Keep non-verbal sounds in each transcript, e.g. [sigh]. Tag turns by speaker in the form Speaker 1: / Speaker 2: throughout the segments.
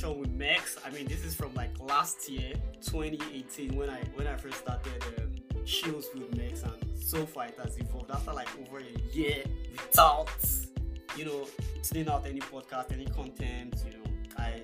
Speaker 1: conversation with Max. I mean, this is from like last year, 2018, when I when I first started um, Chills with Max, and so far it has evolved. After like over a year without, you know, sending out any podcast, any content, you know, I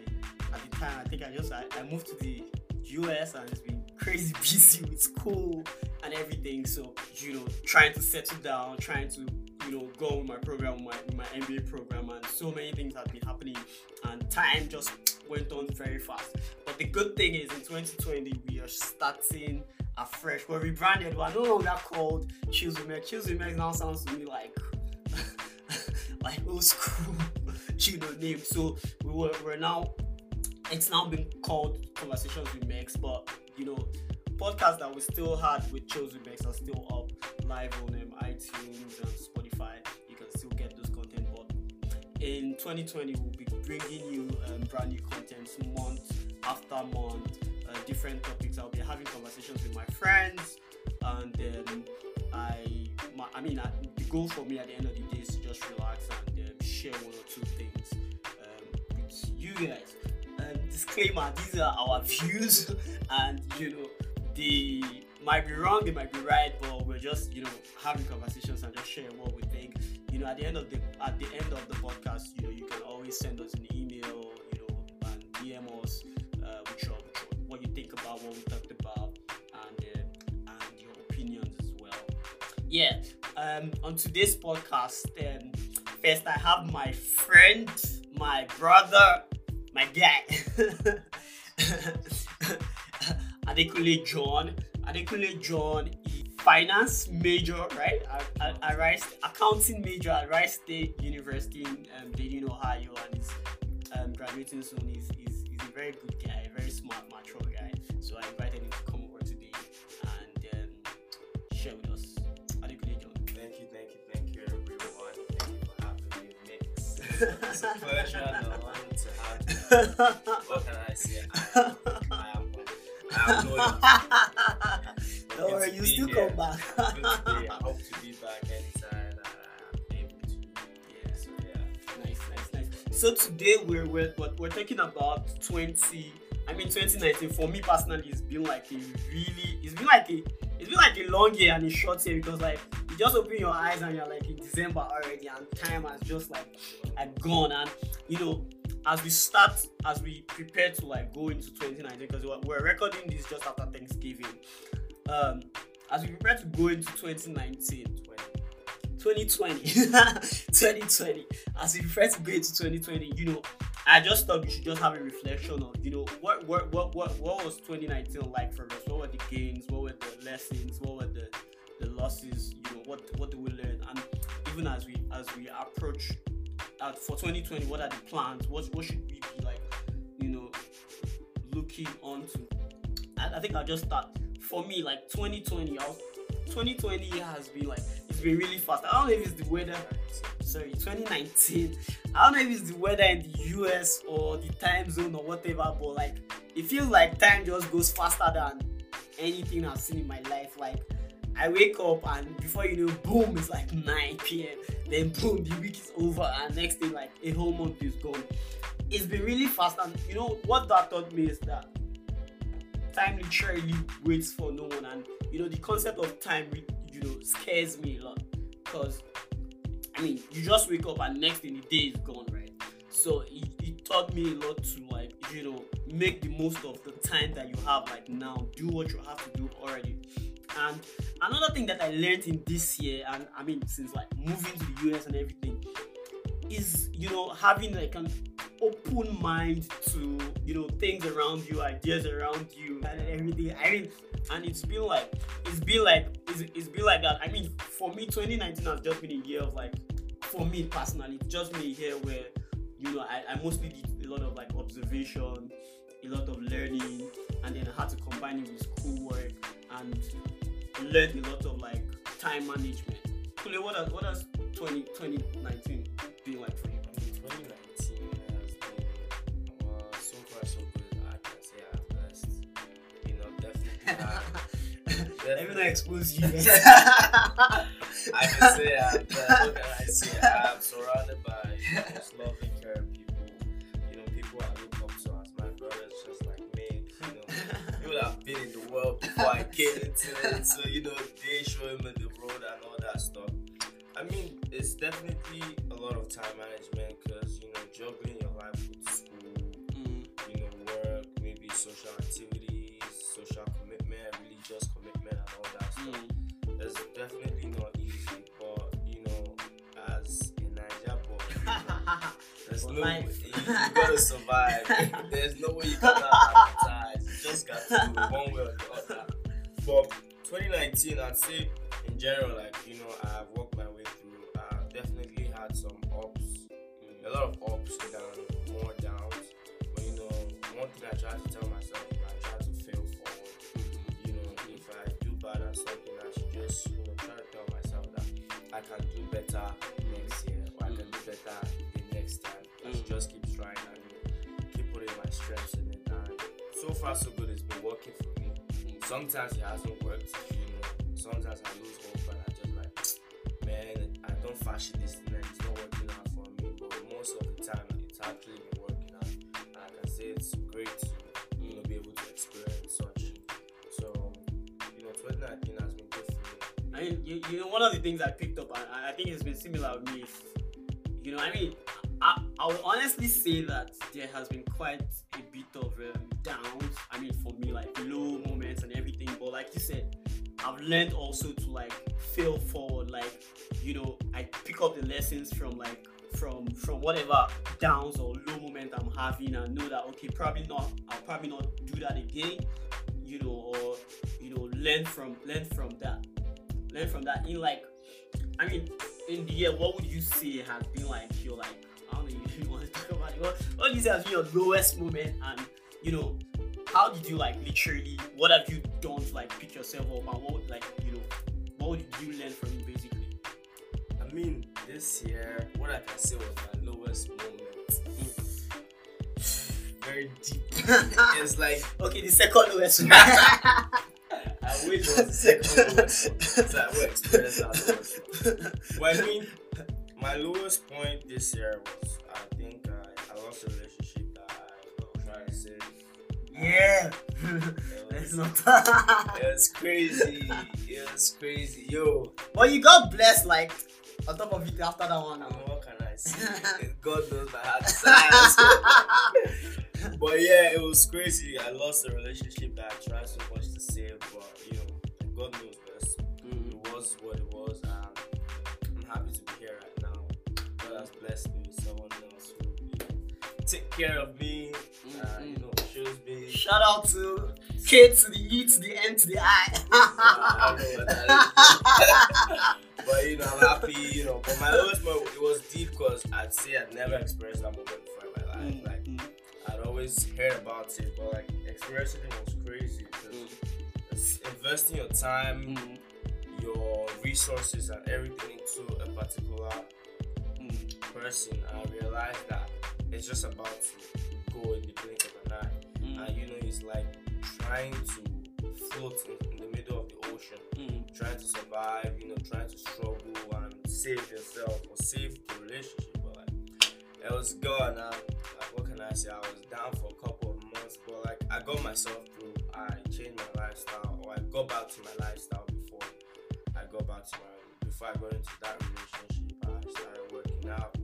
Speaker 1: at the time I think I just I, I moved to the US and it's been crazy [laughs] busy with school and everything. So you know, trying to settle down, trying to you know go with my program, my my MBA program, and so many things have been happening, and time just went on very fast. But the good thing is, in 2020, we are starting afresh. We're rebranded. We're no longer called Choose Make. Choose Make now sounds to me like [laughs] like old school, [laughs] you know, name. So we were we're now. It's now been called Conversations with Max, but you know, podcasts that we still had with Choose with Max are still up live on um, iTunes and Spotify. You can still get those content. But in 2020, we'll be bringing you um, brand new content month after month, uh, different topics. I'll be having conversations with my friends, and then I, my, I mean, I, the goal for me at the end of the day is to just relax and um, share one or two things um, with you guys. Um, disclaimer: These are our [laughs] views, and you know they might be wrong, they might be right, but we're just you know having conversations and just sharing what we think. You know, at the end of the at the end of the podcast, you know, you can always send us an email, you know, and DM us uh, with your, what you think about what we talked about and uh, and your opinions as well. Yeah. Um, on today's podcast, um, first I have my friend, my brother, my guy, [laughs] Adekunle John. Adekunle John finance major, right? At, at Wright, accounting major at Wright State University in um, Dayton, Ohio, and is um, graduating soon. He's, he's, he's a very good guy, very smart, mature guy. So I invited him to come over today and um, share with us. Adekunle John.
Speaker 2: Thank you, thank you, thank you, everyone. Thank you for having me, Mix. It's a pleasure and an honor to have you. What can I say? I am, I am, I am loyal. [laughs]
Speaker 1: you still come back.
Speaker 2: Good to be. I [laughs] hope to be back anytime that I'm able to. Yeah, so yeah.
Speaker 1: Nice, nice, nice. So today we're we're we're, we're talking about 20. I mean 2019. For me personally, it's been like a really. It's been like a. It's been like a long year and a short year because like you just open your eyes and you're like in December already and time has just like gone and you know as we start as we prepare to like go into 2019 because we're recording this just after Thanksgiving. Um, as we prepare to go into 2019, 2020 2020 [laughs] as we prepare to go into 2020 you know i just thought we should just have a reflection of you know what what what what, what was 2019 like for us? What were the gains? What were the lessons? What were the the losses you know what what did we learn? And even as we as we approach for 2020 what are the plans? What what should we be like you know looking on to I, I think i'll just start for me like 2020 I was, 2020 has been like it's been really fast. I don't know if it's the weather sorry 2019 i don't know if it's the weather in the us or the time zone or whatever but like it feels like time just goes faster than anything i've seen in my life. Like i wake up and before you know boom it's like 9 p.m then boom the week is over and next thing like a whole month is gone. It's been really fast and you know what that taught me is that time literally waits for no one and you know the concept of time you know scares me a lot. Because i mean you just wake up and next thing the day is gone right? So it, it taught me a lot to like you know make the most of the time that you have like now. Do what you have to do already. And another thing that i learned in this year and i mean since like moving to the us and everything is you know having like an open mind to you know things around you ideas around you and everything. I mean and it's been like it's been like it's, it's been like that. I mean for me 2019 has just been a year of like for me personally just been a year where you know i, I mostly did a lot of like observation a lot of learning and then i had to combine it with schoolwork and learned a lot of like time management. Kunle, what has what has 20, 2019 been like for you
Speaker 2: Even I
Speaker 1: expose you.
Speaker 2: I can say I'm, uh, I say uh, I'm surrounded by most loving, caring people. You know, people I look up to as my brothers, just like me. You know, people have been in the world before I came into it, so you know, they show me the road and all that stuff. I mean, it's definitely a lot of time management definitely not easy, but you know, as a Niger boy, you [laughs] know, there's
Speaker 1: For
Speaker 2: no
Speaker 1: life.
Speaker 2: you, you gotta survive. [laughs] there's no way you cannot advertise. You just got to do one way or the other. But 2019, I'd say in general, like you know, I've worked my way through. I've definitely had some ups, a lot of ups and more downs. But you know, one thing I try to tell myself, I try to fail forward. You know, if I do bad at something, I should just you know try to tell myself that I can do better next year, or I can do better the next time. I should
Speaker 1: Mm.
Speaker 2: just keep trying and you know, keep putting my strengths in it. And so far, so good. It's been working for me. Sometimes it hasn't worked. You know, sometimes I lose hope and I just like, man, I don't fashion this thing and it's not working out for me. But most of the time, it's actually been working out. And I can say it's great to you know be able to experience such. So, you know, 2019
Speaker 1: I you, you know, one of the things I picked up, and I I think it's been similar with me, is, you know, I mean, I, I will honestly say that there has been quite a bit of um, downs. I mean, for me, like low moments and everything. But like you said, I've learned also to like fail forward. Like, you know, I pick up the lessons from like from from whatever downs or low moment I'm having, and know that okay, probably not. I'll probably not do that again. You know, or you know, learn from learn from that learn from that. In like I mean in the year what would you say has been like your like I don't know if [laughs] you want to talk about it. What, what do you say has been your lowest moment? And you know how did you like literally what have you done to like pick yourself up? And what would, like you know what did you learn from it basically?
Speaker 2: I mean, this year, what I can say was my lowest moment. Hmm. [sighs] Very deep. [laughs] it's like
Speaker 1: okay the second lowest [laughs]
Speaker 2: I wish it was the second one, so I would experience that. But I mean, my lowest point this year was I think I, I lost a relationship that I was trying to say.
Speaker 1: yeah
Speaker 2: was,
Speaker 1: not
Speaker 2: it was crazy. It was crazy. Yo,
Speaker 1: but you got blessed like on top of it after that one now.
Speaker 2: what can I say? [laughs] God knows my heart. [laughs] but yeah, it was crazy. I lost a relationship that I tried so much to save, but you know, God knows best.
Speaker 1: Mm.
Speaker 2: It was what it was, and I'm happy to be here right now. God has blessed me with someone else who you know, take care of me, uh, you know, shows me.
Speaker 1: Shout out to K to the E to the N to the I. [laughs]
Speaker 2: I don't know what that is. [laughs] but you know, I'm happy, you know. But my lowest moment, it was deep because I'd say I'd never experienced that moment before in my life.
Speaker 1: Mm,
Speaker 2: Like, always heard about it, but like, experiencing it was crazy. 'cause it's investing your time,
Speaker 1: mm,
Speaker 2: your resources, and everything into a particular
Speaker 1: mm,
Speaker 2: person, I realized that it's just about to go in the blink of an eye.
Speaker 1: mm,
Speaker 2: And you know, it's like trying to float in, in the middle of the ocean.
Speaker 1: mm,
Speaker 2: trying to survive, you know, trying to struggle and save yourself or save the relationship. But like, it was gone. And like, can I say? I was down for a couple of months, but like, I got myself through. I changed my lifestyle, or I got back to my lifestyle before I got back to my before I got into that relationship. I started working out,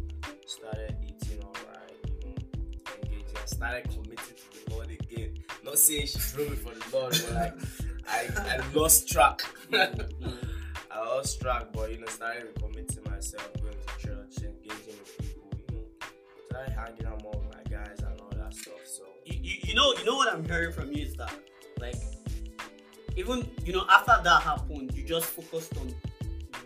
Speaker 2: started eating alright, you know, engaging. I started committing to the Lord again. Not saying she threw me for the Lord, but like. I, I lost track. [laughs] I lost track, but you know, started recommitting myself, going to church, engaging with people, you know, started hanging out more that stuff. So
Speaker 1: you, you, you know you know what I'm hearing from you is that like even you know after that happened you just focused on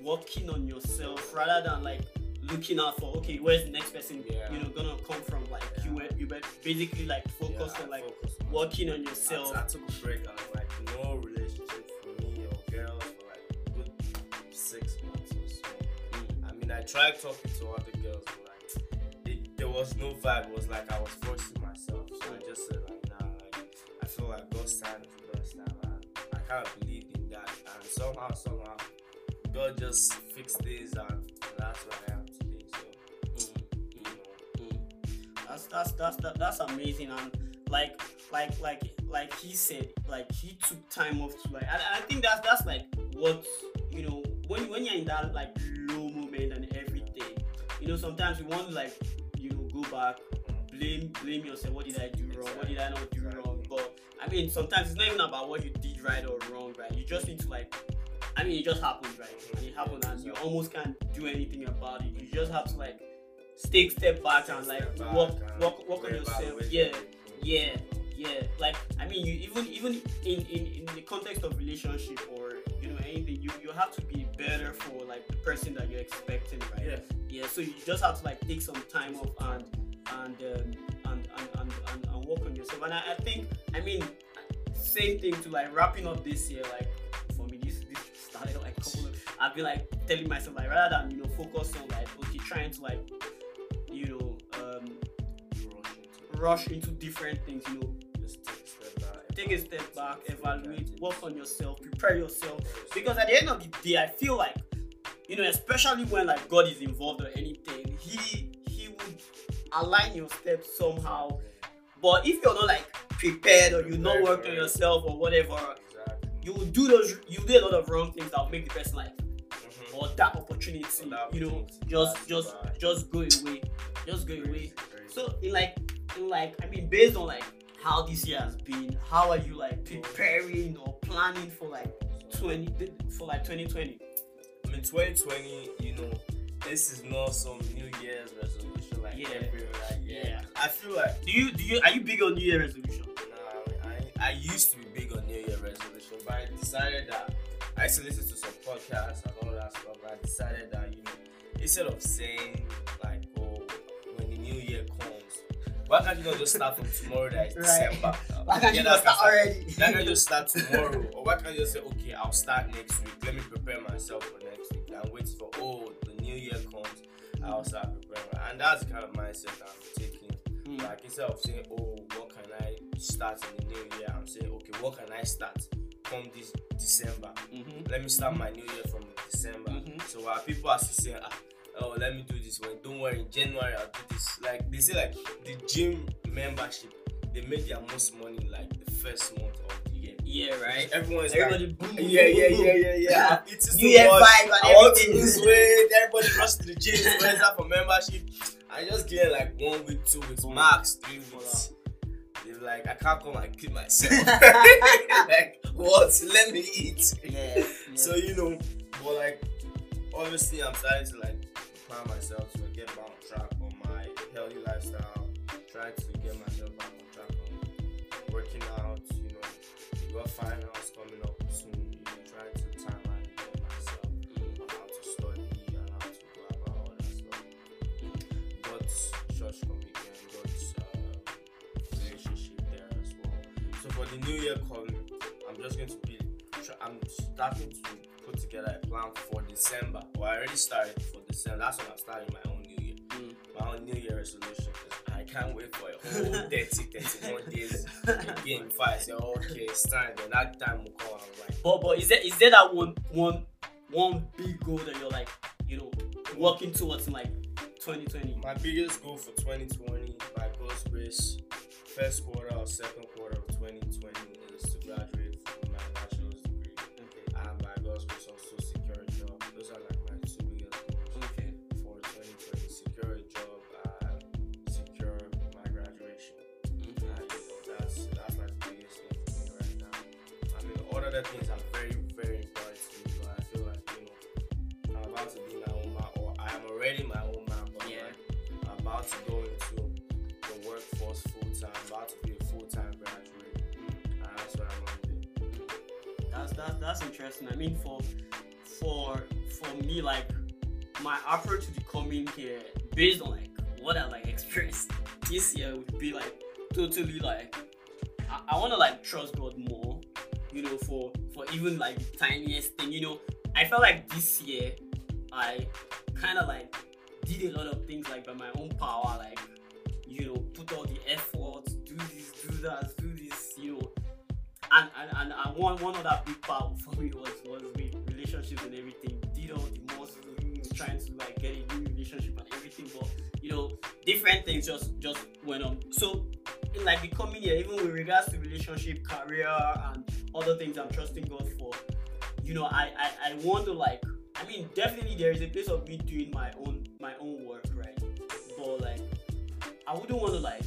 Speaker 1: working on yourself rather than like looking out for okay where's the next person
Speaker 2: Yeah.
Speaker 1: you know gonna come from like you were you were basically like focused
Speaker 2: yeah,
Speaker 1: on like
Speaker 2: focused on
Speaker 1: working on yourself
Speaker 2: I took a break and was like no relationship for me or girls for like good six months or so.
Speaker 1: Mm,
Speaker 2: I mean, I tried talking to other girls, but like it, there was no vibe. It was like I was forcing I said like, I feel like the best time, and I kind of believed in that. And somehow, somehow, God just fixed things, and that's where I am today. So
Speaker 1: mm,
Speaker 2: know,
Speaker 1: mm. that's that's that's that, that's amazing and like like like like he said, like he took time off to like, and I think that's that's like what you know when when you're in that like low moment and everything, you know sometimes you want to like you know go back, blame blame yourself. What did I do wrong? What did I not do wrong? But I mean sometimes it's not even about what you did right or wrong, right? You just need to like. I mean, it just happened, right? And it happens, and you almost can't do anything about it. You just have to like take step back and like
Speaker 2: Step back
Speaker 1: work
Speaker 2: and
Speaker 1: work work on yourself. Yeah, yeah, yeah. Like I mean, you even even in, in in the context of relationship or you know anything, you you have to be better for like the person that you're expecting, right?
Speaker 2: Yeah.
Speaker 1: Yeah. So you just have to like take some time off and and um, and, and, and, and and work on yourself. And I, I think I mean same thing to like wrapping up this year. Like for me, this this started like a couple of. I've been like telling myself like rather than you know focus on like okay trying to like you know um
Speaker 2: Rush into
Speaker 1: rush into different things. You know
Speaker 2: Just take a step back.
Speaker 1: take a step back, evaluate, work on yourself, prepare yourself. Because at the end of the day, I feel like, you know, especially when like God is involved or anything, He align your steps somehow. But if you're not like prepared or you not
Speaker 2: Prepared
Speaker 1: work on yourself or whatever,
Speaker 2: Exactly.
Speaker 1: you will do those you do a lot of wrong things that will make the person like
Speaker 2: Mhm.
Speaker 1: or that opportunity,
Speaker 2: Or that
Speaker 1: you know, just just
Speaker 2: by.
Speaker 1: just go away, just go away.
Speaker 2: Crazy, crazy.
Speaker 1: So in like in like I mean based on like how this year has been, how are you like preparing or planning for like twenty for like twenty twenty?
Speaker 2: I mean, 2020, you know, this is not some New Year's resolution like
Speaker 1: Yeah.
Speaker 2: every other year.
Speaker 1: Yeah.
Speaker 2: I feel like,
Speaker 1: Do you do you are you big on New Year resolution?
Speaker 2: nah, I, I, I used to be big on New Year resolution, but I decided that I used to listen to some podcasts and all that stuff. But I decided that, you know, instead of saying, like, oh, when the New Year comes, why can't you not just start from tomorrow that is
Speaker 1: Right.
Speaker 2: December?
Speaker 1: Why can't
Speaker 2: Yeah,
Speaker 1: you start already?
Speaker 2: Why can't you just start [laughs] tomorrow? Or why can't you just say, okay, I'll start next week. Let me prepare myself for next week. And wait for, oh, the new year comes, I'll start preparing. And that's the kind of mindset that I'm taking.
Speaker 1: Mm.
Speaker 2: Like, instead of saying, oh, what can I start in the new year? I'm saying, okay, what can I start from this December?
Speaker 1: Mhm.
Speaker 2: Let me start my new year from December.
Speaker 1: Mhm.
Speaker 2: So while people are still saying, ah, oh, let me do this. When don't worry, in January I'll do this. Like they say, like the gym membership, they make their most money like the first month of the year.
Speaker 1: Yeah, right.
Speaker 2: Everyone's
Speaker 1: Everybody
Speaker 2: like,
Speaker 1: boom, boom,
Speaker 2: yeah, yeah, yeah, yeah, yeah. I've eaten
Speaker 1: New Year vibe and
Speaker 2: I want to lose weight. Everybody rush to the gym to register for membership. I just get like one week, two weeks, max three weeks. They're like, I can't come and keep myself. [laughs] [laughs] like, what? Let me eat.
Speaker 1: Yeah.
Speaker 2: So you know, but like obviously I'm starting to like plan myself to get back on track on my healthy lifestyle, try to get myself back on track on working out, you know, we got finals coming up soon, you know, trying to time and get myself on how to study and how to go about all that stuff. Got church commitment, got uh, relationship there as well. So for the new year coming, I'm just going to be. I'm starting to put together a plan for December. Well, I already started for December. That's when I'm starting my own new year.
Speaker 1: Mm.
Speaker 2: My own new year resolution. 'cause can't wait for a whole [laughs] 30, 31 days again [laughs] I say, okay, it's time. Then that time will come. I'm like,
Speaker 1: But but is there is there that one one one big goal that you're like you know working towards in like 2020?
Speaker 2: my biggest goal for 2020, by God's grace, first quarter or second quarter of 2020 other things are very, very important to me, but I feel like, you know, I'm about to be my own man, or I am already my own man, but
Speaker 1: Yeah.
Speaker 2: like, I'm about to go into the workforce full time, about to be a full time graduate, and that's what I want to do.
Speaker 1: That's that's that's interesting. I mean, for for for me, like my approach to coming year, based on like what I like [laughs] experienced this year, would be like totally like I, I want to like trust God more. You know, for for even like the tiniest thing. You know, I felt like this year I kind of like did a lot of things like by my own power, like you know, put all the effort, do this, do that, do this, you know, and and, and, one one other big part for me was was with relationships and everything. Did all the most trying to like get a new relationship and everything, but you know, different things just just went on. So in like the coming year, even with regards to relationship, career, and other things I'm trusting God for, you know, I I, I want to like. I mean, definitely there is a place of me doing my own my own work, right? But like, I wouldn't want to like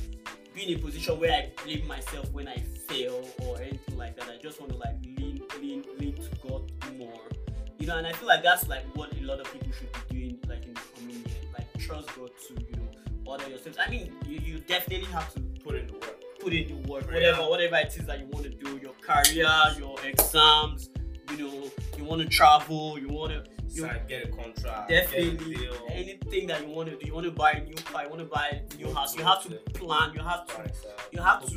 Speaker 1: be in a position where I blame myself when I fail or anything like that. I just want to like lean lean lean to God more, you know. And I feel like that's like what a lot of people should be doing, like in the coming year, like trust God to you know order yourself. I mean, you, you definitely have to
Speaker 2: Put in the work.
Speaker 1: put in the work, whatever whatever it is that you want to do, your career, your exams, you know, you want to travel, you want to you
Speaker 2: Sign, get a contract.
Speaker 1: definitely
Speaker 2: a
Speaker 1: anything that you want to do. You want to buy a new car, you want to buy a new house. You have to plan. You have to you have to-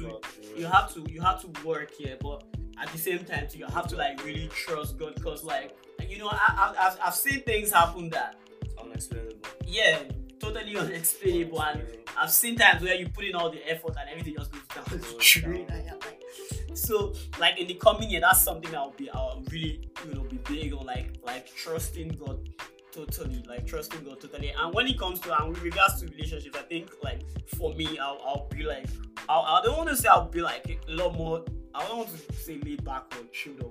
Speaker 1: you have to you have to work here, but at the same time, too, you have to like really trust God because like you know I, I, I've I've seen things happen that
Speaker 2: unexplainable.
Speaker 1: yeah totally unexplainable and I've seen times where you put in all the effort and everything just goes down [laughs] the drain.
Speaker 2: down.
Speaker 1: and you're like- So, like in the coming year, that's something I'll be, I'll really, you know, be big on, like, like trusting God totally, like trusting God totally. And when it comes to, and with regards to relationships, I think, like, for me, I'll, I'll be like, I'll, I don't want to say I'll be like a lot more. I don't want to say laid back or chilled or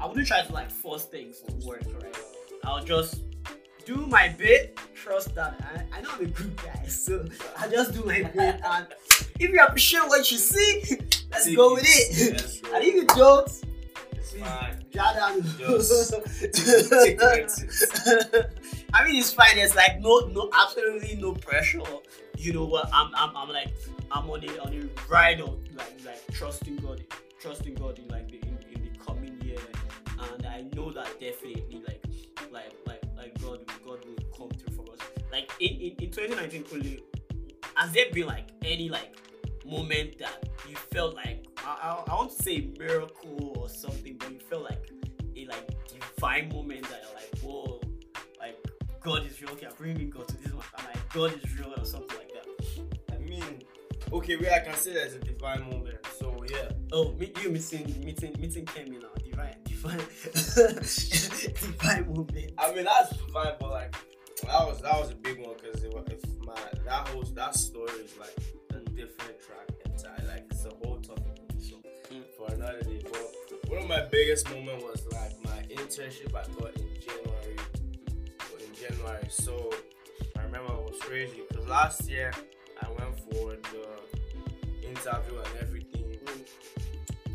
Speaker 1: I wouldn't try to like force things to work, right? I'll just do my bit, trust that I, I know I'm a good guy, [laughs] so I just do my bit. And if you appreciate what you see, [laughs] let's
Speaker 2: Take
Speaker 1: go with
Speaker 2: it.
Speaker 1: it. [laughs] And if you don't,
Speaker 2: It's fine.
Speaker 1: Jordan,
Speaker 2: Just the.
Speaker 1: I mean, it's fine. There's like no, no, absolutely no pressure. You know what? I'm, I'm, I'm like, I'm on a, on a ride of like, like trusting God, trusting God in like the, in, in the coming year, and I know that definitely like, like, like, like God, God will come through for us. Like in, in, in 2019, Kunle, has there been like any like moment that you felt like I, I, I want to say miracle or something, but you felt like a like divine moment that you're like, whoa, like God is real. Okay, I'm bringing God to this one. I'm like, God is real or something like that.
Speaker 2: I mean, okay, where I can say there's a divine moment. So yeah,
Speaker 1: Oh, meet you meeting meeting meeting Kemi now. Divine, divine moment.
Speaker 2: I mean that's divine, but like that was that was a big one because it was my that whole that story is like a different track entirely. Like it's a whole topic. So
Speaker 1: Mm.
Speaker 2: for another day, but one of my biggest moments was like my internship I got in January. In January, so I remember it was crazy because last year I went for the interview and everything.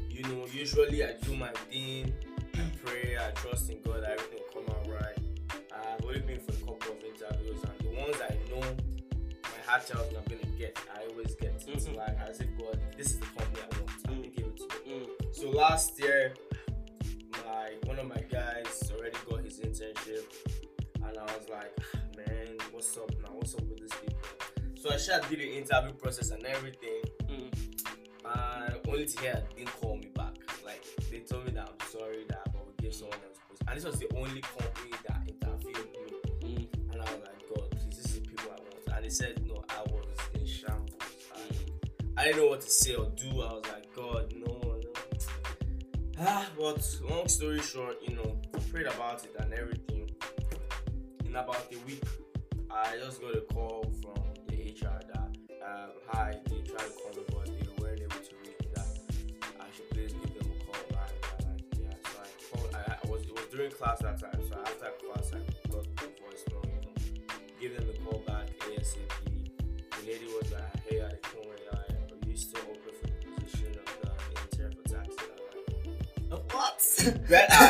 Speaker 2: You know, usually I do my thing, pray, I trust in God, that everything will come out right. I've only been for a couple of interviews, and the ones I know, my heart tells me I'm gonna get. I always get it.
Speaker 1: Mhm.
Speaker 2: Like I said, God, this is the company I want. I'm give it to you.
Speaker 1: Mm.
Speaker 2: So last year, my one of my guys already got his internship, and I was like, "Ah, man, what's up now? What's up with these people? So I tried did the interview process and everything,
Speaker 1: Mm.
Speaker 2: and only to hear they didn't call me back. Like they told me that I'm sorry that I would give someone else. post. And this was the only company that interviewed me,
Speaker 1: Mm.
Speaker 2: and I was like, God, please, this is the people I want. And they said no, I was in shambles. I, I didn't know what to say or do. I was like, God, no, no. Ah, but long story short, you know, prayed about it and everything. In about a week, I just got a call from the HR that, um, hi, they tried to call me, but they weren't able to reach me. That I should please give during class that time. So after class, I got the voicemail. You know, give them a call back ASAP. The lady was like, hey, I worry, I, are you still open for the position of the intern for taxi? I'm like,
Speaker 1: What? [laughs]
Speaker 2: bet I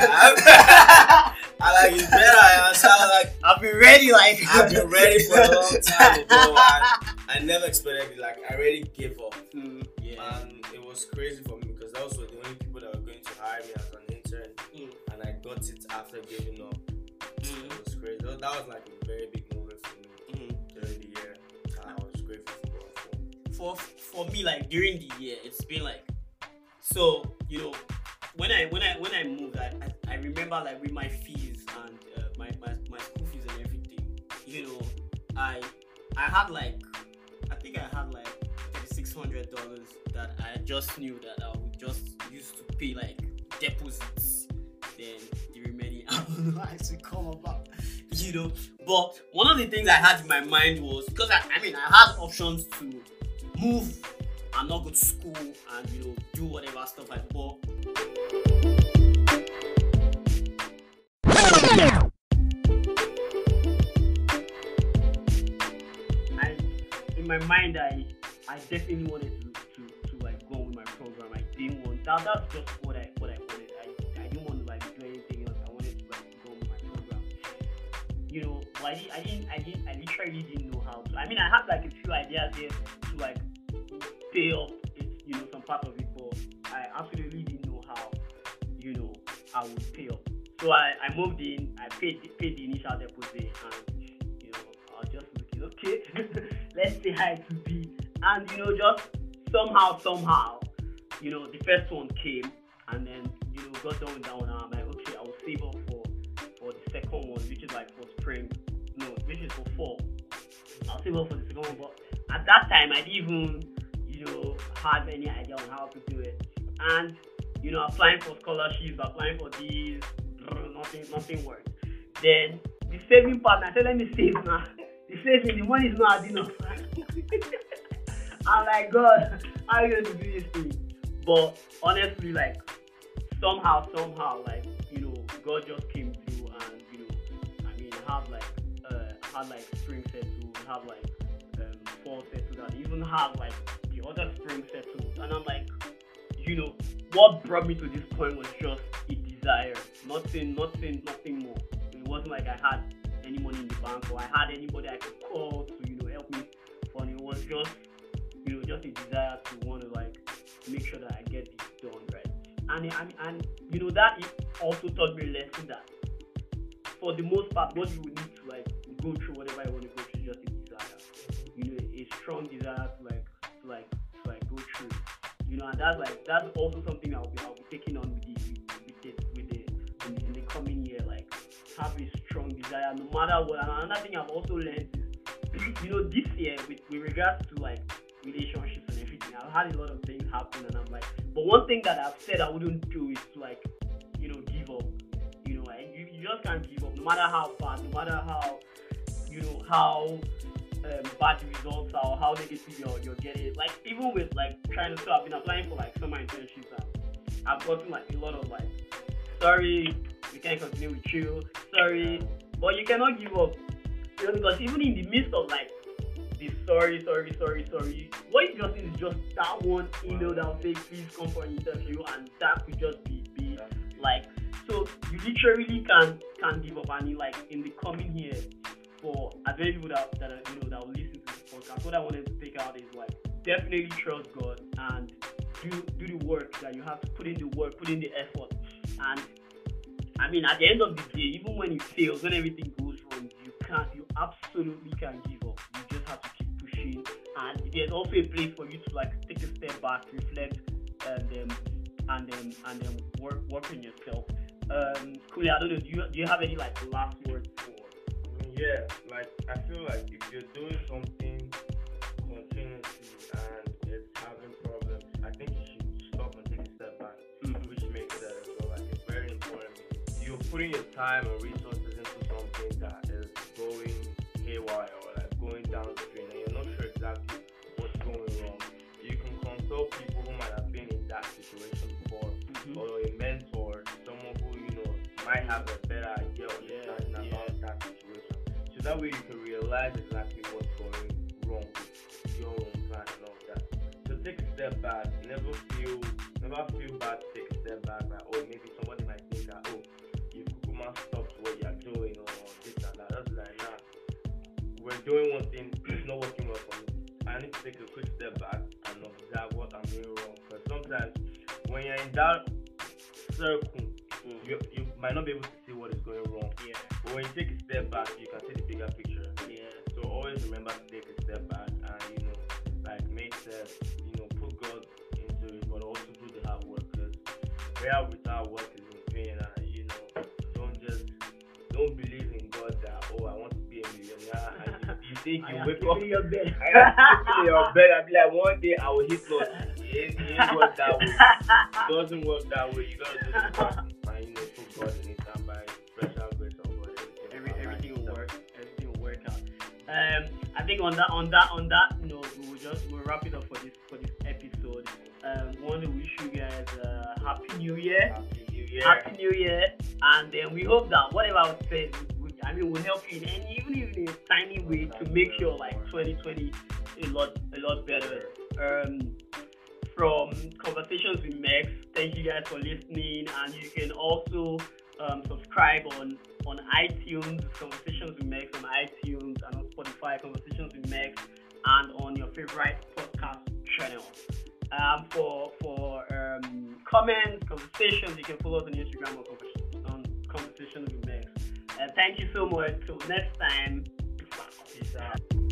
Speaker 2: am. I like you bet I am. So I was like,
Speaker 1: I've been ready, like
Speaker 2: I've been ready for a long [laughs] time ago. I, I never expected it. Like I already gave up.
Speaker 1: Mm, yeah.
Speaker 2: And it was crazy for me because those were the only people that were going to hire me as an got it after giving up.
Speaker 1: Mm.
Speaker 2: It was crazy. That was like a very big moment for me
Speaker 1: Mm.
Speaker 2: during the year. I was grateful for. for
Speaker 1: for me like during the year it's been like so you know when i when i when i moved i i, I remember like with my fees and uh, my, my my school fees and everything you know i i had like i think i had like six hundred dollars that i just knew that i would just use to pay like deposits then the remaining i don't know how to come about you know but one of the things i had in my mind was because i, I mean i had options to move and not go to school and you know do whatever stuff like but I in my mind I I definitely wanted to to, to like go on with my program. I didn't want that that's just what You know, I, didn't, I didn't I didn't I literally didn't know how to. I mean I had like a few ideas here to like pay it, you know, some part of it, but I absolutely didn't know how, you know, I would pay off. So I, I moved in, I paid paid the initial deposit and you know, I was just looking, okay, [laughs] let's see how it will be. And you know, just somehow, somehow, you know, the first one came and then, you know, got done with that one and I'm like, okay, I will save up for for the second one, which is like. For four. I'll save up for the second one, but at that time I didn't even, you know, have any idea on how to do it. And you know, applying for scholarships, applying for these, nothing, nothing worked. Then the saving part, I said, let me save now. [laughs] The saving, the money is not adding up. [laughs] I'm like, God, how are you going to do this thing? But honestly, like, somehow, somehow, like, you know, God just came through and, you know, I mean, have like, had like spring settled, have like um, fall settled, and even have like the other spring settled. And I'm like, you know, what brought me to this point was just a desire, nothing, nothing, nothing more. It wasn't like I had any money in the bank or I had anybody I could call to, you know, help me fund. It was just, you know, just a desire to want to like make sure that I get this done right. And and, and you know that it also taught me a lesson that for the most part, what you would go through whatever you want to go through just a desire. You know, a strong desire to like to like to like go through. You know, and that's like that's also something I'll be I'll be taking on with the with the with the in, the, in the coming year. Like have a strong desire no matter what. And another thing I've also learned is [clears throat] you know this year with, with regards to like relationships and everything, I've had a lot of things happen and I'm like but one thing that I've said I wouldn't do is to like, you know, give up. You know, and you, you just can't give up no matter how bad, no matter how you know how um, bad the results are how negative you're, you're getting. Like even with like trying to so I've been applying for like summer internships and I've gotten like a lot of like sorry, we can't continue with you, sorry. But you cannot give up. You know, because even in the midst of like the sorry, sorry, sorry, sorry, what you just is just that one email that will say please come for an interview and that could just be, be like so you literally can can give up and like in the coming year for many people that, that are, you know that will listen to this podcast, what I wanted to take out is like definitely trust God and do do the work that you have to put in the work, put in the effort. And I mean at the end of the day, even when it fails, when everything goes wrong, you can't you absolutely can't give up. You just have to keep pushing and there's also a place for you to like take a step back, reflect and um, and then and then work work on yourself. Um Kunle, I don't know, do you do you have any like last words
Speaker 2: Yeah, like I feel like if you're doing something continuously and it's having problems, I think you should stop and take a step back,
Speaker 1: Mhm.
Speaker 2: which makes sense. So like it's very important. You're putting your time and resources into something that is going haywire or like going down the drain, and you're not sure exactly what's going wrong. You can consult people who might have been in that situation before,
Speaker 1: Mhm.
Speaker 2: or a mentor, someone who you know might have a better idea or
Speaker 1: Yeah,
Speaker 2: understanding
Speaker 1: yeah.
Speaker 2: about that situation. That way you can realize exactly what's going wrong with your own plan and all that. So take a step back. Never feel never feel bad to take a step back. Like oh maybe somebody might think that oh you kukuma stopped what you're doing or this and that. That's like nah. We're doing one thing, [clears throat] it's not working well for me. I need to take a quick step back and observe what I'm doing wrong. Because sometimes when you're in that circle,
Speaker 1: Mm.
Speaker 2: you, you might not be able to what is going wrong.
Speaker 1: Yeah,
Speaker 2: But when you take a step back, you can see the bigger picture.
Speaker 1: yeah.
Speaker 2: So always remember to take a step back and you know, like make steps, you know, put God into it, but also do the hard work. Because prayer without work is in vain, and you know, don't just don't believe in God that oh I want to be a millionaire, and you, you think you [laughs]
Speaker 1: am
Speaker 2: wake up
Speaker 1: keeping your [laughs] bed.
Speaker 2: I in your bed and be like one day I will hit Lord. It it ain't work that way. It doesn't work that way. You gotta do the
Speaker 1: Um, I think on that, on that, on that note, we will just we'll wrap it up for this for this episode. want to wish you guys a happy new year.
Speaker 2: Happy New Year.
Speaker 1: Happy New Year, and then we hope that whatever I said, I mean, will help you in any, even in a tiny way, to make sure like 2020 a lot, a lot better. Um, from conversations with Max, thank you guys for listening, and you can also um, subscribe on on iTunes, Conversations with Mex on iTunes, and on Spotify, Conversations with Mex, and on your favorite podcast channel. Um, for for um, comments, conversations, you can follow us on Instagram or on Conversations with Mex. Uh, thank you so much. Till next time.
Speaker 2: Peace out.